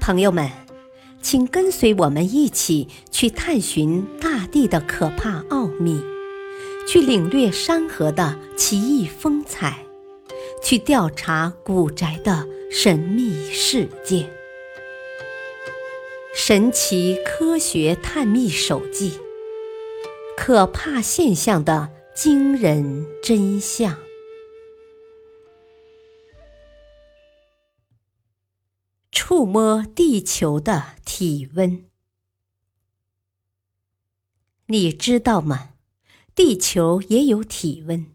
朋友们，请跟随我们一起去探寻大地的可怕奥秘，去领略山河的奇异风采，去调查古宅的神秘世界。《神奇科学探秘手记》：可怕现象的惊人真相。触摸地球的体温，你知道吗？地球也有体温，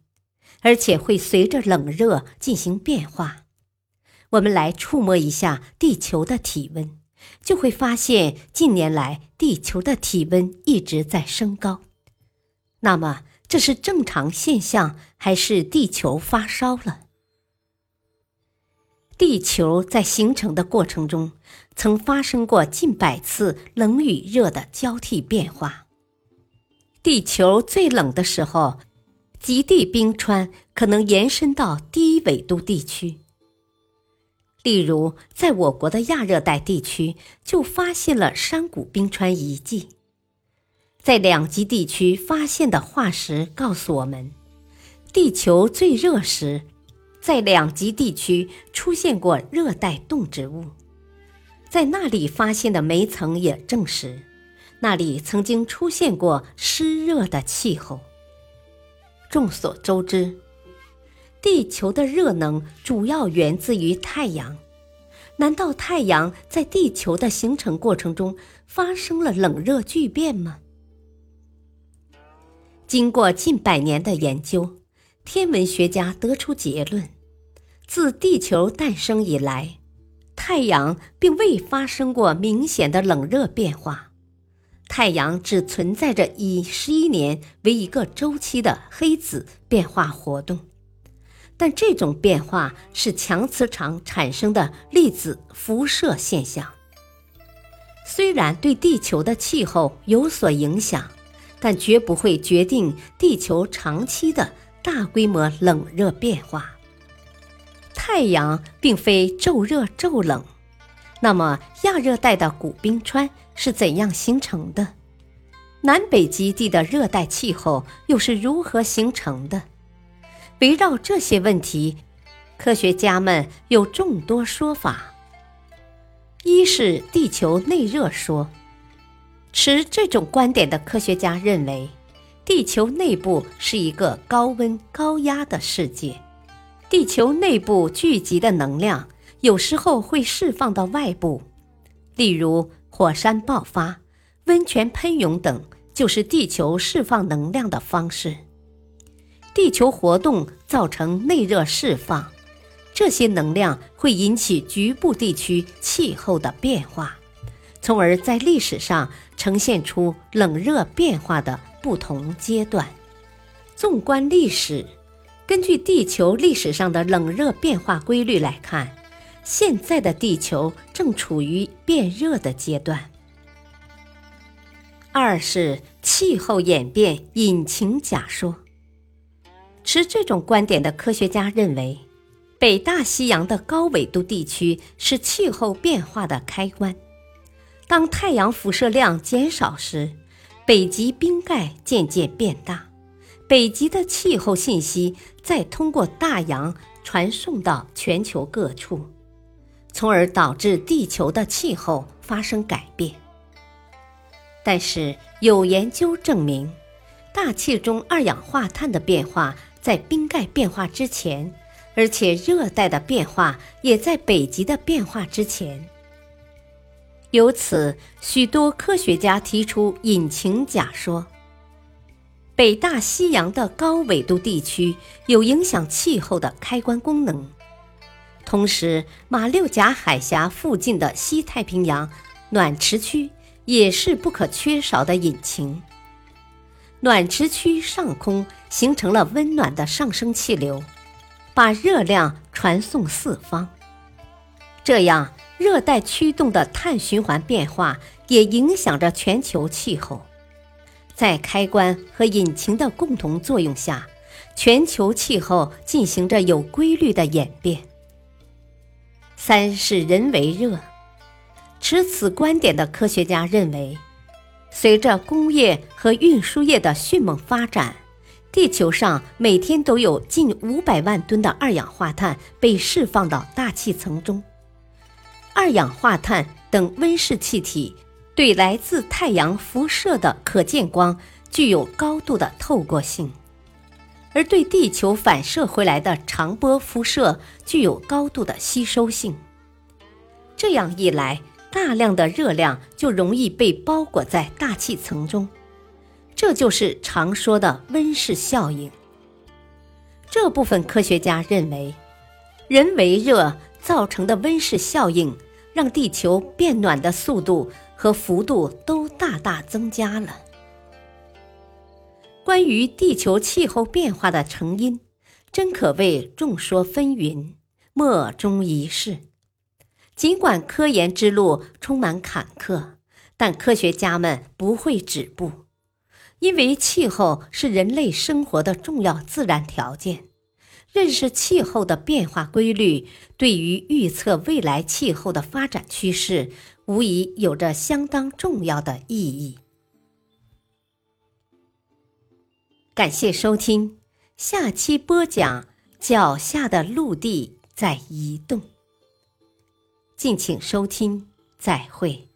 而且会随着冷热进行变化。我们来触摸一下地球的体温，就会发现近年来地球的体温一直在升高。那么，这是正常现象，还是地球发烧了？地球在形成的过程中，曾发生过近百次冷与热的交替变化。地球最冷的时候，极地冰川可能延伸到低纬度地区。例如，在我国的亚热带地区，就发现了山谷冰川遗迹。在两极地区发现的化石告诉我们，地球最热时。在两极地区出现过热带动植物，在那里发现的煤层也证实，那里曾经出现过湿热的气候。众所周知，地球的热能主要源自于太阳，难道太阳在地球的形成过程中发生了冷热巨变吗？经过近百年的研究，天文学家得出结论。自地球诞生以来，太阳并未发生过明显的冷热变化，太阳只存在着以十一年为一个周期的黑子变化活动。但这种变化是强磁场产生的粒子辐射现象。虽然对地球的气候有所影响，但绝不会决定地球长期的大规模冷热变化。太阳并非骤热骤冷，那么亚热带的古冰川是怎样形成的？南北极地的热带气候又是如何形成的？围绕这些问题，科学家们有众多说法。一是地球内热说，持这种观点的科学家认为，地球内部是一个高温高压的世界。地球内部聚集的能量有时候会释放到外部，例如火山爆发、温泉喷涌等，就是地球释放能量的方式。地球活动造成内热释放，这些能量会引起局部地区气候的变化，从而在历史上呈现出冷热变化的不同阶段。纵观历史。根据地球历史上的冷热变化规律来看，现在的地球正处于变热的阶段。二是气候演变引擎假说，持这种观点的科学家认为，北大西洋的高纬度地区是气候变化的开关。当太阳辐射量减少时，北极冰盖渐渐变大。北极的气候信息再通过大洋传送到全球各处，从而导致地球的气候发生改变。但是有研究证明，大气中二氧化碳的变化在冰盖变化之前，而且热带的变化也在北极的变化之前。由此，许多科学家提出引擎假说。北大西洋的高纬度地区有影响气候的开关功能，同时马六甲海峡附近的西太平洋暖池区也是不可缺少的引擎。暖池区上空形成了温暖的上升气流，把热量传送四方，这样热带驱动的碳循环变化也影响着全球气候。在开关和引擎的共同作用下，全球气候进行着有规律的演变。三是人为热，持此观点的科学家认为，随着工业和运输业的迅猛发展，地球上每天都有近五百万吨的二氧化碳被释放到大气层中。二氧化碳等温室气体对来自太阳辐射的可见光具有高度的透过性，而对地球反射回来的长波辐射具有高度的吸收性。这样一来，大量的热量就容易被包裹在大气层中，这就是常说的温室效应。这部分科学家认为，人为热造成的温室效应，让地球变暖的速度和幅度都大大增加了。关于地球气候变化的成因，真可谓众说纷纭，莫衷一是。尽管科研之路充满坎坷，但科学家们不会止步，因为气候是人类生活的重要自然条件。认识气候的变化规律，对于预测未来气候的发展趋势，无疑有着相当重要的意义。感谢收听，下期播讲：脚下的陆地在移动。敬请收听，再会。